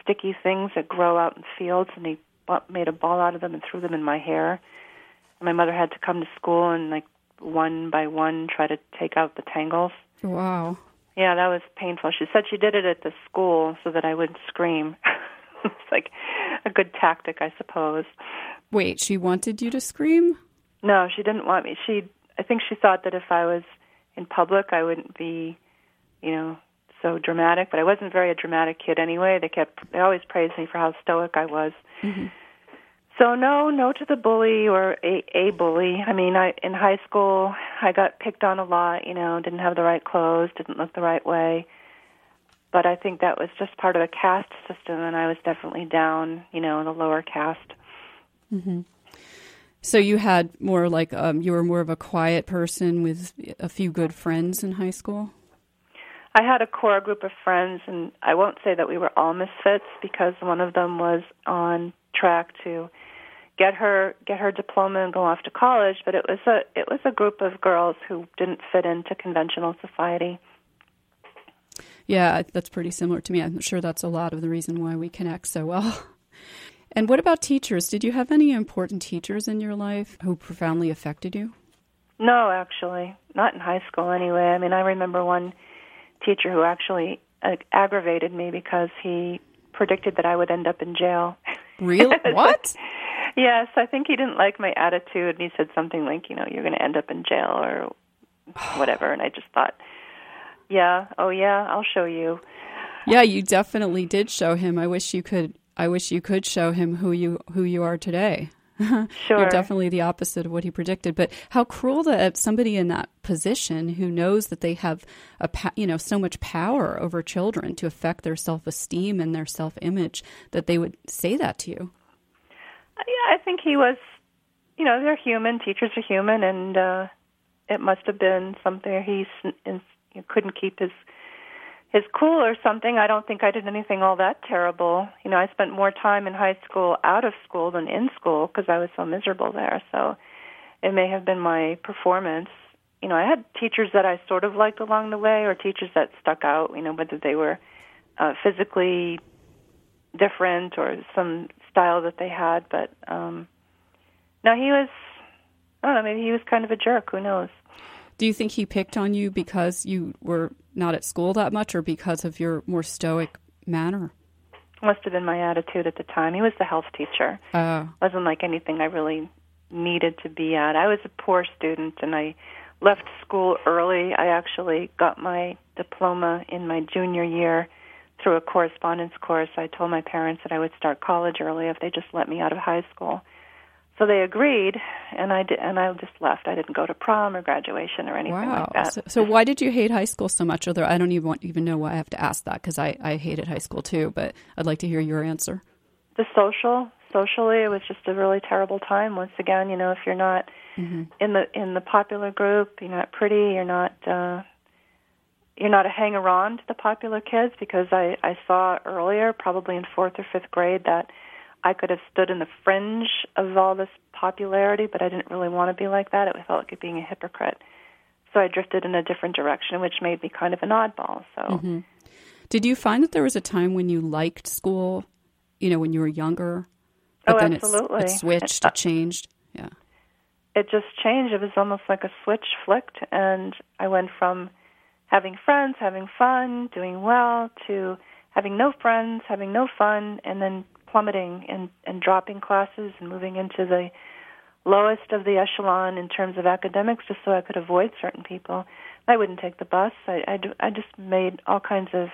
sticky things that grow out in fields, and he made a ball out of them and threw them in my hair my mother had to come to school and like one by one try to take out the tangles. Wow. Yeah, that was painful. She said she did it at the school so that I wouldn't scream. <laughs> it's like a good tactic, I suppose. Wait, she wanted you to scream? No, she didn't want me. She I think she thought that if I was in public, I wouldn't be, you know, so dramatic, but I wasn't very a dramatic kid anyway. They kept they always praised me for how stoic I was. Mm-hmm. So no, no to the bully or a, a bully. I mean, I in high school I got picked on a lot. You know, didn't have the right clothes, didn't look the right way. But I think that was just part of the caste system, and I was definitely down. You know, in the lower caste. Mm-hmm. So you had more like um, you were more of a quiet person with a few good friends in high school. I had a core group of friends, and I won't say that we were all misfits because one of them was on track to get her get her diploma and go off to college, but it was a it was a group of girls who didn't fit into conventional society. Yeah, that's pretty similar to me. I'm sure that's a lot of the reason why we connect so well. <laughs> And what about teachers? Did you have any important teachers in your life who profoundly affected you? No, actually, not in high school anyway. I mean, I remember one teacher who actually uh, aggravated me because he predicted that I would end up in jail. Really? <laughs> What? Yes, I think he didn't like my attitude, and he said something like, you know, you're going to end up in jail or <sighs> whatever. And I just thought, yeah, oh yeah, I'll show you. Yeah, you definitely did show him. I wish you could. I wish you could show him who you who you are today. <laughs> Sure. You're definitely the opposite of what he predicted. But how cruel that uh, somebody in that position who knows that they have a you know so much power over children to affect their self esteem and their self image that they would say that to you yeah, I think he was. You know, they're human. Teachers are human, and uh, it must have been something he he couldn't keep his his cool or something. I don't think I did anything all that terrible. You know, I spent more time in high school out of school than in school because I was so miserable there. So it may have been my performance. You know, I had teachers that I sort of liked along the way, or teachers that stuck out. You know, whether they were uh, physically different or some style that they had. But um, no, he was. I don't know. Maybe he was kind of a jerk. Who knows? Do you think he picked on you because you were not at school that much, or because of your more stoic manner? Must have been my attitude at the time. He was the health teacher. Uh, wasn't like anything I really needed to be at. I was a poor student, and I left school early. I actually got my diploma in my junior year through a correspondence course, I told my parents that I would start college early if they just let me out of high school. So they agreed, and I did, and I just left. I didn't go to prom or graduation or anything wow. like that. So, so, why did you hate high school so much? Although I don't even want, even know why I have to ask that because I I hated high school too. But I'd like to hear your answer. the social socially it was just a really terrible time once again you know if you're not mm-hmm. in the in the popular group you're not pretty you're not uh you're not a hanger on to the popular kids because i i saw earlier probably in fourth or fifth grade that i could have stood in the fringe of all this popularity but i didn't really want to be like that it felt like being a hypocrite so i drifted in a different direction which made me kind of an oddball so mm-hmm. did you find that there was a time when you liked school you know when you were younger but oh, then absolutely. It, it switched, it changed. Yeah. It just changed. It was almost like a switch flicked, and I went from having friends, having fun, doing well, to having no friends, having no fun, and then plummeting and, and dropping classes and moving into the lowest of the echelon in terms of academics just so I could avoid certain people. I wouldn't take the bus. I, I, I just made all kinds of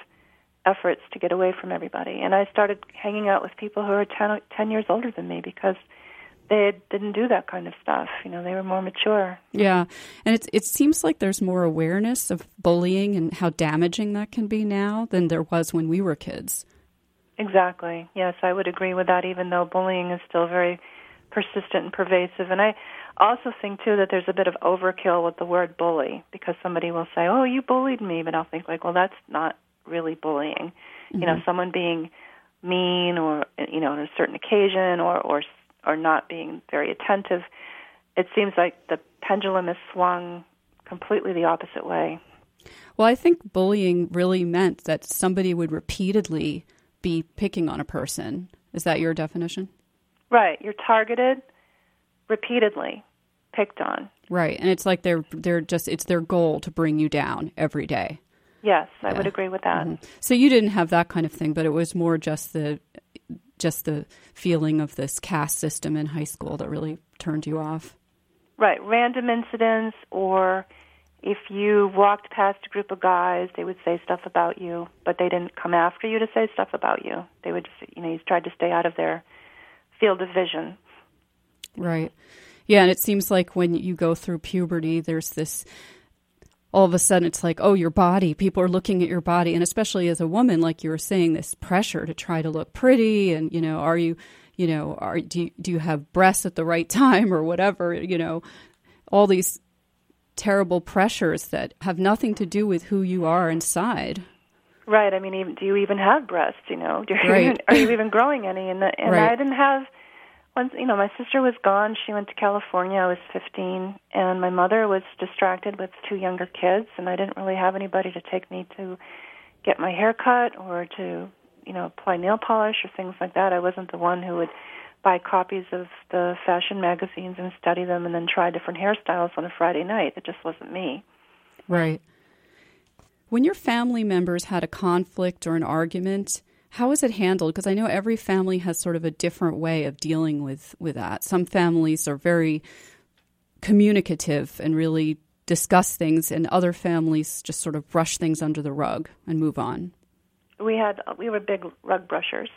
efforts to get away from everybody. And I started hanging out with people who were 10, 10 years older than me because they didn't do that kind of stuff. You know, they were more mature. Yeah, and it it seems like there's more awareness of bullying and how damaging that can be now than there was when we were kids. Exactly. Yes, I would agree with that. Even though bullying is still very persistent and pervasive, and I also think too that there's a bit of overkill with the word bully because somebody will say, "Oh, you bullied me," but I'll think like, "Well, that's not really bullying. Mm-hmm. You know, mm-hmm. someone being mean or you know on a certain occasion or or or not being very attentive. It seems like the pendulum has swung completely the opposite way. Well, I think bullying really meant that somebody would repeatedly be picking on a person. Is that your definition? Right. You're targeted repeatedly, picked on. Right. And it's like they're they're just it's their goal to bring you down every day. Yes, I yeah. would agree with that. Mm-hmm. So you didn't have that kind of thing, but it was more just the just the feeling of this caste system in high school that really turned you off. Right, random incidents or if you walked past a group of guys, they would say stuff about you, but they didn't come after you to say stuff about you. They would just, you know, you tried to stay out of their field of vision. Right. Yeah, and it seems like when you go through puberty, there's this all of a sudden it's like, oh, your body. People are looking at your body, and especially as a woman, like you were saying, this pressure to try to look pretty, and you know, are you, you know, are do you, do you have breasts at the right <laughs> time or whatever? You know, all these terrible pressures that have nothing to do with who you are inside. Right. I mean, even, do you even have breasts? You know, <laughs> do you right. even, are you even growing any? And, the, and right. I didn't have once you know my sister was gone she went to california i was fifteen and my mother was distracted with two younger kids and i didn't really have anybody to take me to get my hair cut or to you know apply nail polish or things like that. I wasn't the one who would buy copies of the fashion magazines and study them and then try different hairstyles on a friday night. It just wasn't me. Right. When your family members had a conflict or an argument how is it handled? Because I know every family has sort of a different way of dealing with, with that. Some families are very communicative and really discuss things, and other families just sort of brush things under the rug and move on. We had we were big rug brushers.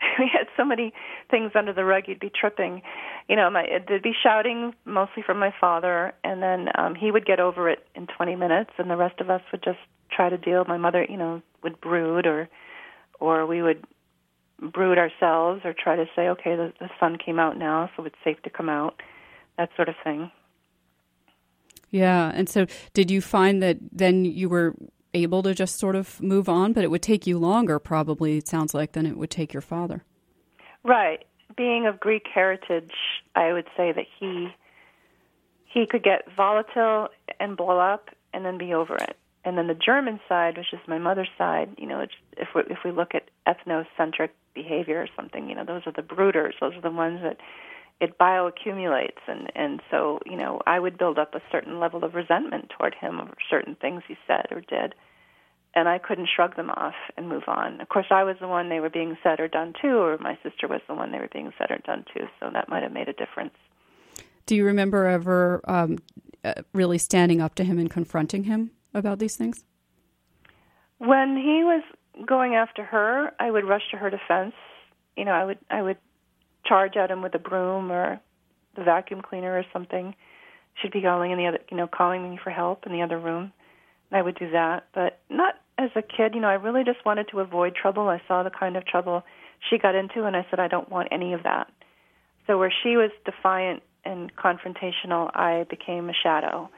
<laughs> we had so many things under the rug you'd be tripping. You know, my there'd be shouting mostly from my father, and then um, he would get over it in 20 minutes, and the rest of us would just try to deal. My mother, you know, would brood or or we would brood ourselves or try to say, okay, the, the sun came out now, so it's safe to come out, that sort of thing. Yeah, and so did you find that then you were able to just sort of move on, but it would take you longer, probably, it sounds like, than it would take your father? Right. Being of Greek heritage, I would say that he he could get volatile and blow up and then be over it and then the German side, which is my mother's side, you know, if we if we look at ethnocentric behavior or something, you know, those are the brooders. Those are the ones that it bioaccumulates, and and so you know, I would build up a certain level of resentment toward him over certain things he said or did, and I couldn't shrug them off and move on. Of course, I was the one they were being said or done to, or my sister was the one they were being said or done to, so that might have made a difference. Do you remember ever um, uh, really standing up to him and confronting him? About these things? When he was going after her, I would rush to her defense. You know, I would I would charge at him with a broom or the vacuum cleaner or something. She'd be calling in the other, you know, calling me for help in the other room, and I would do that. But not as a kid, you know, I really just wanted to avoid trouble. I saw the kind of trouble she got into, and I said, I don't want any of that. So where she was defiant and confrontational, I became a shadow,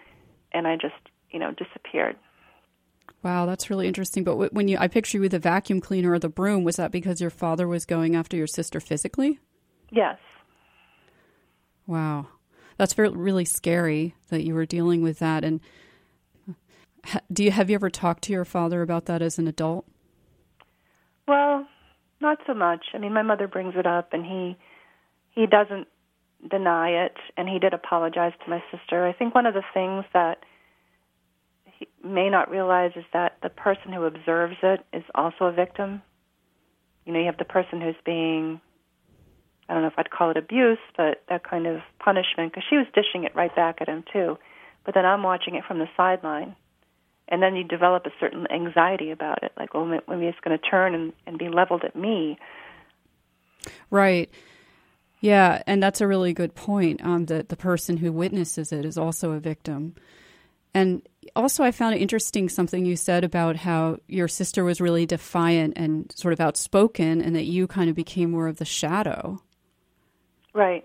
and I just, you know, disappeared. Wow, that's really interesting. But when you, I picture you with a vacuum cleaner or the broom, was that because your father was going after your sister physically? Yes. Wow, that's very, really scary that you were dealing with that. And do you have you ever talked to your father about that as an adult? Well, not so much. I mean, my mother brings it up, and he he doesn't deny it, and he did apologize to my sister. I think one of the things that may not realize is that the person who observes it is also a victim. You know, you have the person who's being, I don't know if I'd call it abuse, but that kind of punishment, because she was dishing it right back at him, too. But then I'm watching it from the sideline. And then you develop a certain anxiety about it, like, well, maybe it's going to turn and, and be leveled at me. Right. Yeah, and that's a really good point. Um, that the person who witnesses it is also a victim. And also, I found it interesting something you said about how your sister was really defiant and sort of outspoken, and that you kind of became more of the shadow. Right.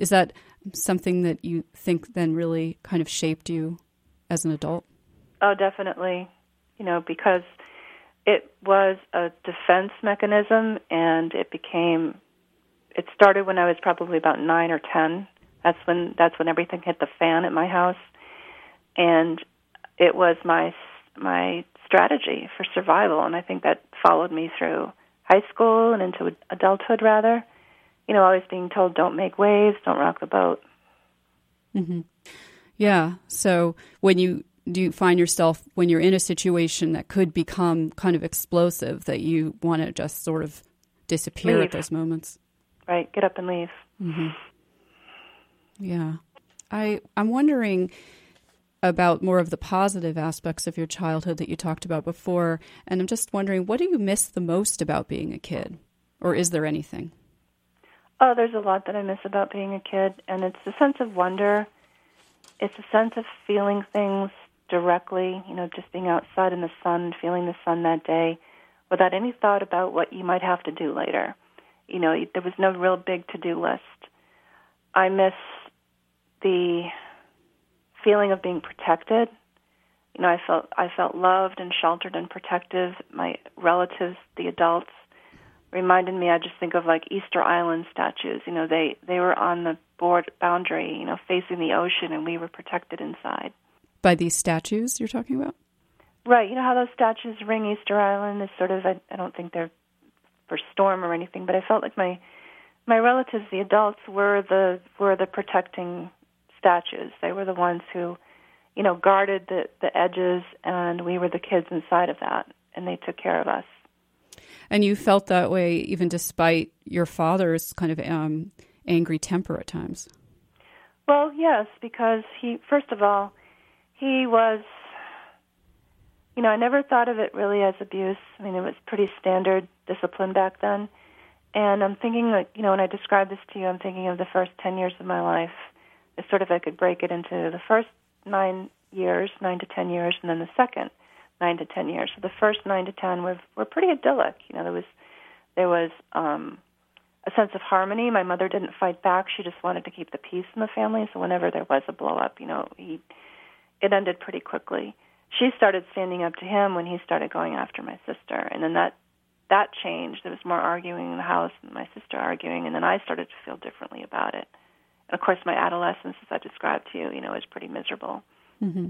Is that something that you think then really kind of shaped you as an adult? Oh, definitely. You know, because it was a defense mechanism, and it became. It started when I was probably about nine or ten. That's when that's when everything hit the fan at my house and it was my my strategy for survival. And i think that followed me through high school and into adulthood rather. You know always being told don't make waves don't rock the boat. Mm-hmm. yeah. So when you do you find yourself when you're in a situation that could become kind of explosive that you want to just sort of disappear leave. at those moments? Right. Get up and leave. Mm-hmm. yeah. I i'm wondering about more of the positive aspects of your childhood that you talked about before. And I'm just wondering, what do you miss the most about being a kid? Or is there anything? Oh, there's a lot that I miss about being a kid. And it's a sense of wonder, it's a sense of feeling things directly, you know, just being outside in the sun, feeling the sun that day without any thought about what you might have to do later. You know, there was no real big to do list. I miss the feeling of being protected. You know, I felt I felt loved and sheltered and protective. My relatives, the adults, reminded me. I just think of like Easter Island statues. You know, they they were on the board boundary, you know, facing the ocean, and we were protected inside. By these statues you're talking about? Right. You know how those statues ring Easter Island is sort of. I, I don't think they're for storm or anything, but I felt like my my relatives, the adults, were the were the protecting statues. They were the ones who, you know, guarded the, the edges, and we were the kids inside of that, and they took care of us. And you felt that way even despite your father's kind of um, angry temper at times. Well, yes, because he, first of all, he was, you know, I never thought of it really as abuse. I mean, it was pretty standard discipline back then. And I'm thinking, like, you know, when I describe this to you, I'm thinking of the first 10 years of my life sort of I could break it into the first nine years, nine to ten years, and then the second nine to ten years. So the first nine to ten were were pretty idyllic. You know, there was there was um, a sense of harmony. My mother didn't fight back; she just wanted to keep the peace in the family. So whenever there was a blow up, you know, he it ended pretty quickly. She started standing up to him when he started going after my sister, and then that that changed. There was more arguing in the house, and my sister arguing, and then I started to feel differently about it of course, my adolescence, as I described to you, you know, is pretty miserable. Mm-hmm.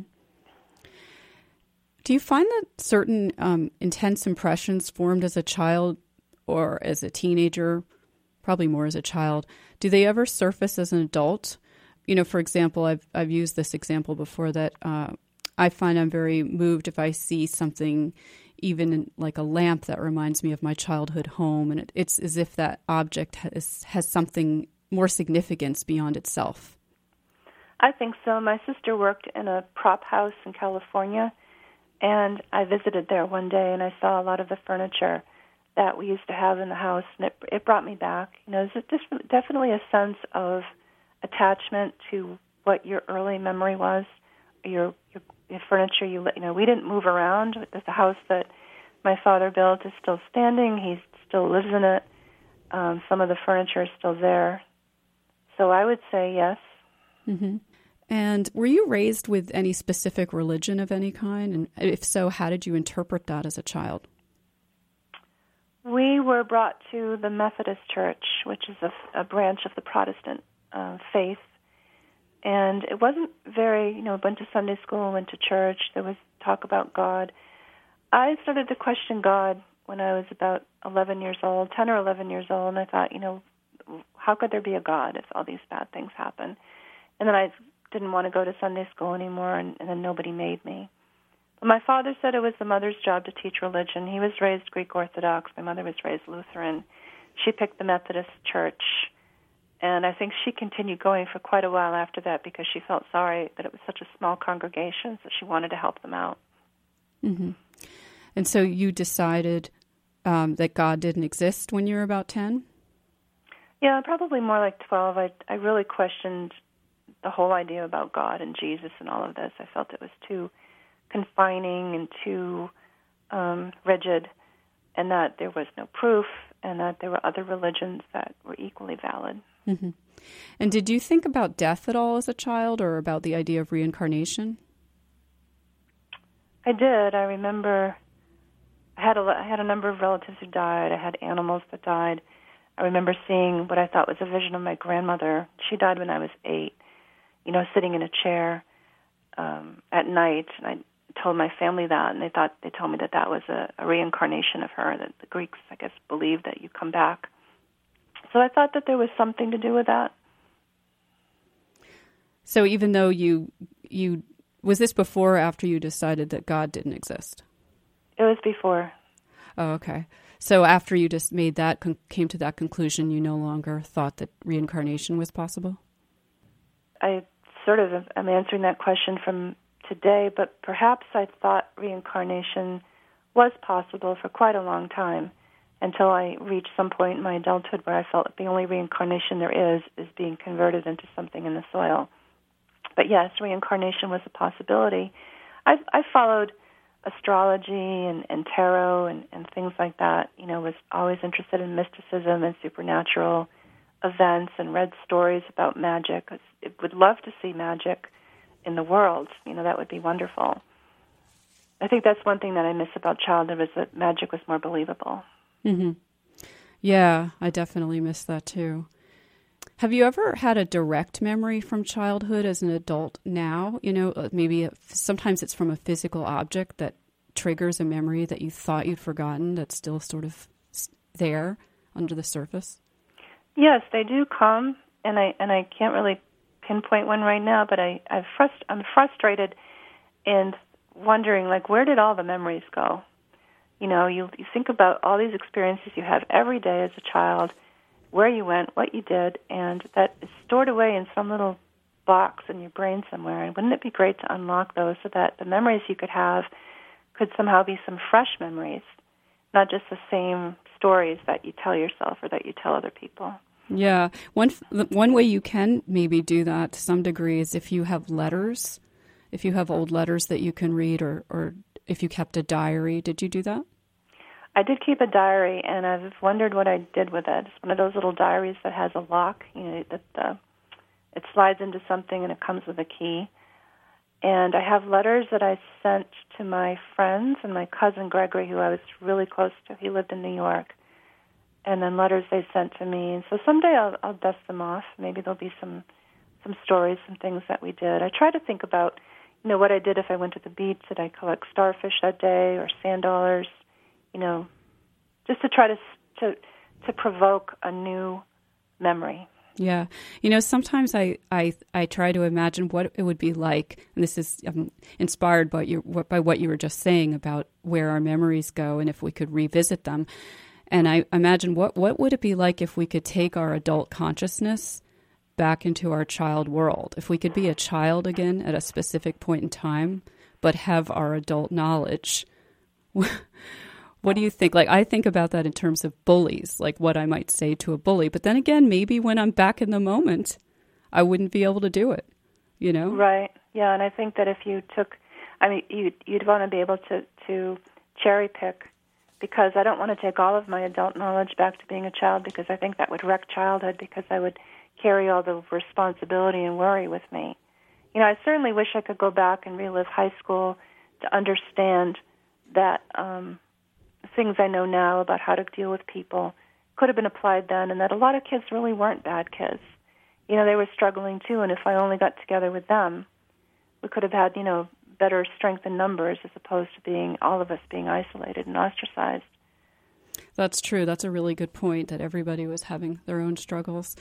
Do you find that certain um, intense impressions formed as a child or as a teenager, probably more as a child, do they ever surface as an adult? You know, for example, I've I've used this example before that uh, I find I'm very moved if I see something, even like a lamp that reminds me of my childhood home, and it, it's as if that object has has something more significance beyond itself? I think so. My sister worked in a prop house in California, and I visited there one day, and I saw a lot of the furniture that we used to have in the house, and it, it brought me back. You know, it's just definitely a sense of attachment to what your early memory was, your your the furniture you you know we didn't move around. The house that my father built is still standing. He still lives in it. Um, some of the furniture is still there. So I would say yes. Mm-hmm. And were you raised with any specific religion of any kind? And if so, how did you interpret that as a child? We were brought to the Methodist Church, which is a, a branch of the Protestant uh, faith. And it wasn't very, you know, we went to Sunday school, went to church, there was talk about God. I started to question God when I was about 11 years old, 10 or 11 years old, and I thought, you know, how could there be a God if all these bad things happen? And then I didn't want to go to Sunday school anymore, and, and then nobody made me. But my father said it was the mother's job to teach religion. He was raised Greek Orthodox. My mother was raised Lutheran. She picked the Methodist Church, and I think she continued going for quite a while after that because she felt sorry that it was such a small congregation, so she wanted to help them out. Mm-hmm. And so you decided um, that God didn't exist when you were about 10? Yeah, probably more like 12. I, I really questioned the whole idea about God and Jesus and all of this. I felt it was too confining and too um, rigid, and that there was no proof, and that there were other religions that were equally valid. Mm-hmm. And did you think about death at all as a child, or about the idea of reincarnation? I did. I remember I had a I had a number of relatives who died. I had animals that died. I remember seeing what I thought was a vision of my grandmother. She died when I was eight. You know, sitting in a chair um, at night, and I told my family that, and they thought they told me that that was a, a reincarnation of her. That the Greeks, I guess, believed that you come back. So I thought that there was something to do with that. So even though you you was this before or after you decided that God didn't exist? It was before. Oh, okay. So after you just made that con- came to that conclusion, you no longer thought that reincarnation was possible. I sort of am answering that question from today, but perhaps I thought reincarnation was possible for quite a long time until I reached some point in my adulthood where I felt that the only reincarnation there is is being converted into something in the soil. But yes, reincarnation was a possibility. I I followed astrology and, and tarot and, and things like that. You know, was always interested in mysticism and supernatural events and read stories about magic. I would love to see magic in the world. You know, that would be wonderful. I think that's one thing that I miss about childhood was that magic was more believable. Mm-hmm. Yeah, I definitely miss that too. Have you ever had a direct memory from childhood as an adult now? You know, uh, maybe sometimes it's from a physical object that triggers a memory that you thought you'd forgotten that's still sort of there under the surface. Yes, they do come, and I and I can't really pinpoint one right now, but I I've frust- I'm frustrated and wondering like where did all the memories go? You know, you you think about all these experiences you have every day as a child where you went, what you did, and that is stored away in some little box in your brain somewhere. And wouldn't it be great to unlock those so that the memories you could have could somehow be some fresh memories, not just the same stories that you tell yourself or that you tell other people? Yeah, one one way you can maybe do that to some degree is if you have letters, if you have old letters that you can read, or or if you kept a diary. Did you do that? I did keep a diary, and I've wondered what I did with it. It's one of those little diaries that has a lock. You know, that uh, it slides into something and it comes with a key. And I have letters that I sent to my friends and my cousin Gregory, who I was really close to. He lived in New York. And then letters they sent to me. And so someday I'll, I'll dust them off. Maybe there'll be some some stories, some things that we did. I try to think about, you know, what I did if I went to the beach. Did I collect starfish that day or sand dollars? You know, just to try to to to provoke a new memory. Yeah, you know, sometimes I, I I try to imagine what it would be like, and this is um, inspired by you by what you were just saying about where our memories go, and if we could revisit them. And I imagine what what would it be like if we could take our adult consciousness back into our child world, if we could be a child again at a specific point in time, but have our adult knowledge. What do you think? Like, I think about that in terms of bullies, like what I might say to a bully. But then again, maybe when I'm back in the moment, I wouldn't be able to do it, you know? Right. Yeah. And I think that if you took, I mean, you'd you'd want to be able to to cherry pick because I don't want to take all of my adult knowledge back to being a child because I think that would wreck childhood because I would carry all the responsibility and worry with me. You know, I certainly wish I could go back and relive high school to understand that um, things I know now about how to deal with people could have been applied then, and that a lot of kids really weren't bad kids. You know, they were struggling too, and if I only got together with them, we could have had, you know, better strength in numbers as opposed to being all of us being isolated and ostracized. That's true. That's a really good point that everybody was having their own struggles.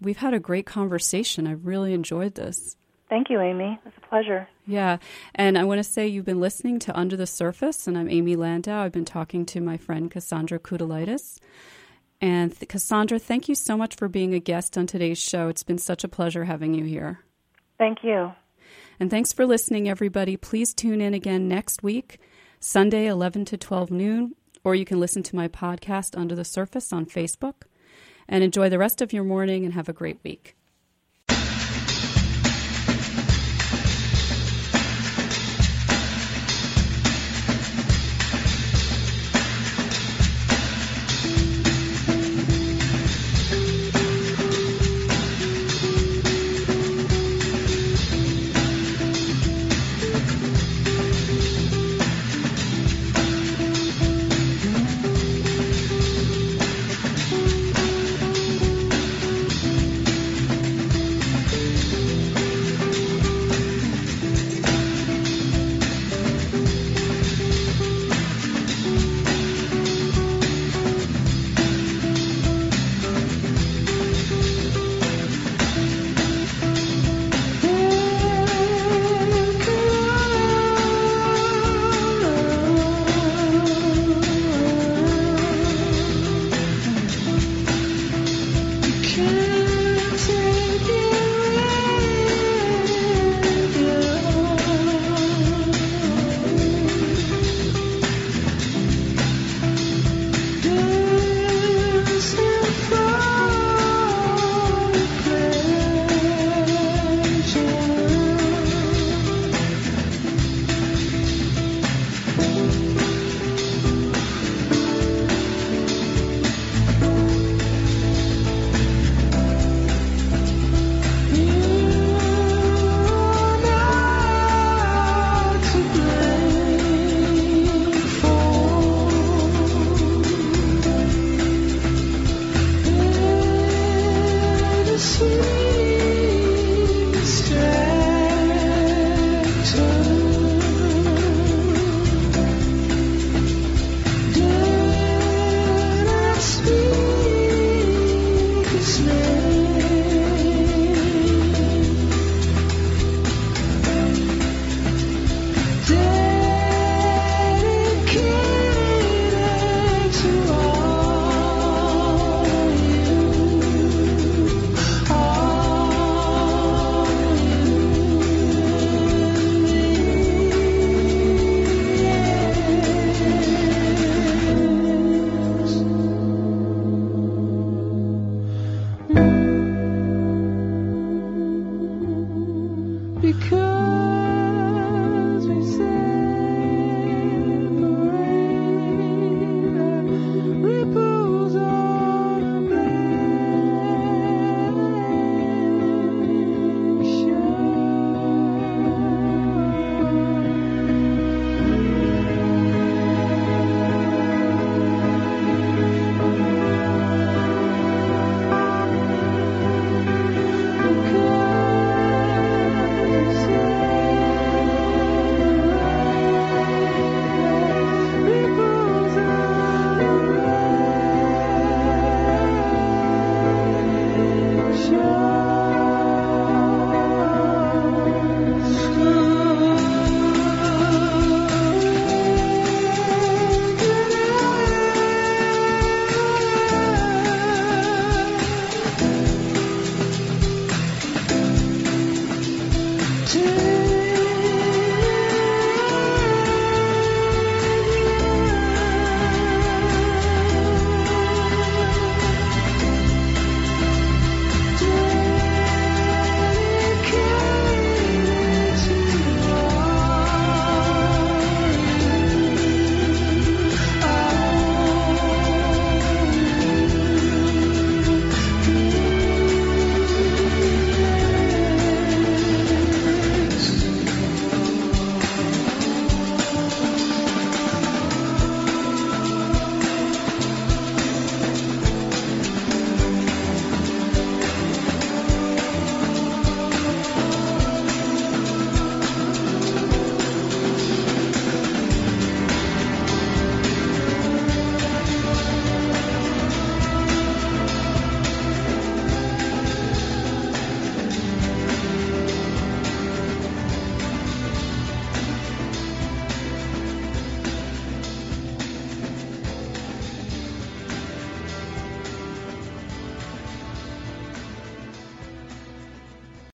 We've had a great conversation. I really enjoyed this. Thank you, Amy. It's a pleasure. Yeah. And I want to say you've been listening to Under the Surface, and I'm Amy Landau. I've been talking to my friend Cassandra Koutoulides. And th- Cassandra, thank you so much for being a guest on today's show. It's been such a pleasure having you here. Thank you. And thanks for listening, everybody. Please tune in again next week, Sunday, 11 to 12 noon, or you can listen to my podcast, Under the Surface, on Facebook. And enjoy the rest of your morning and have a great week.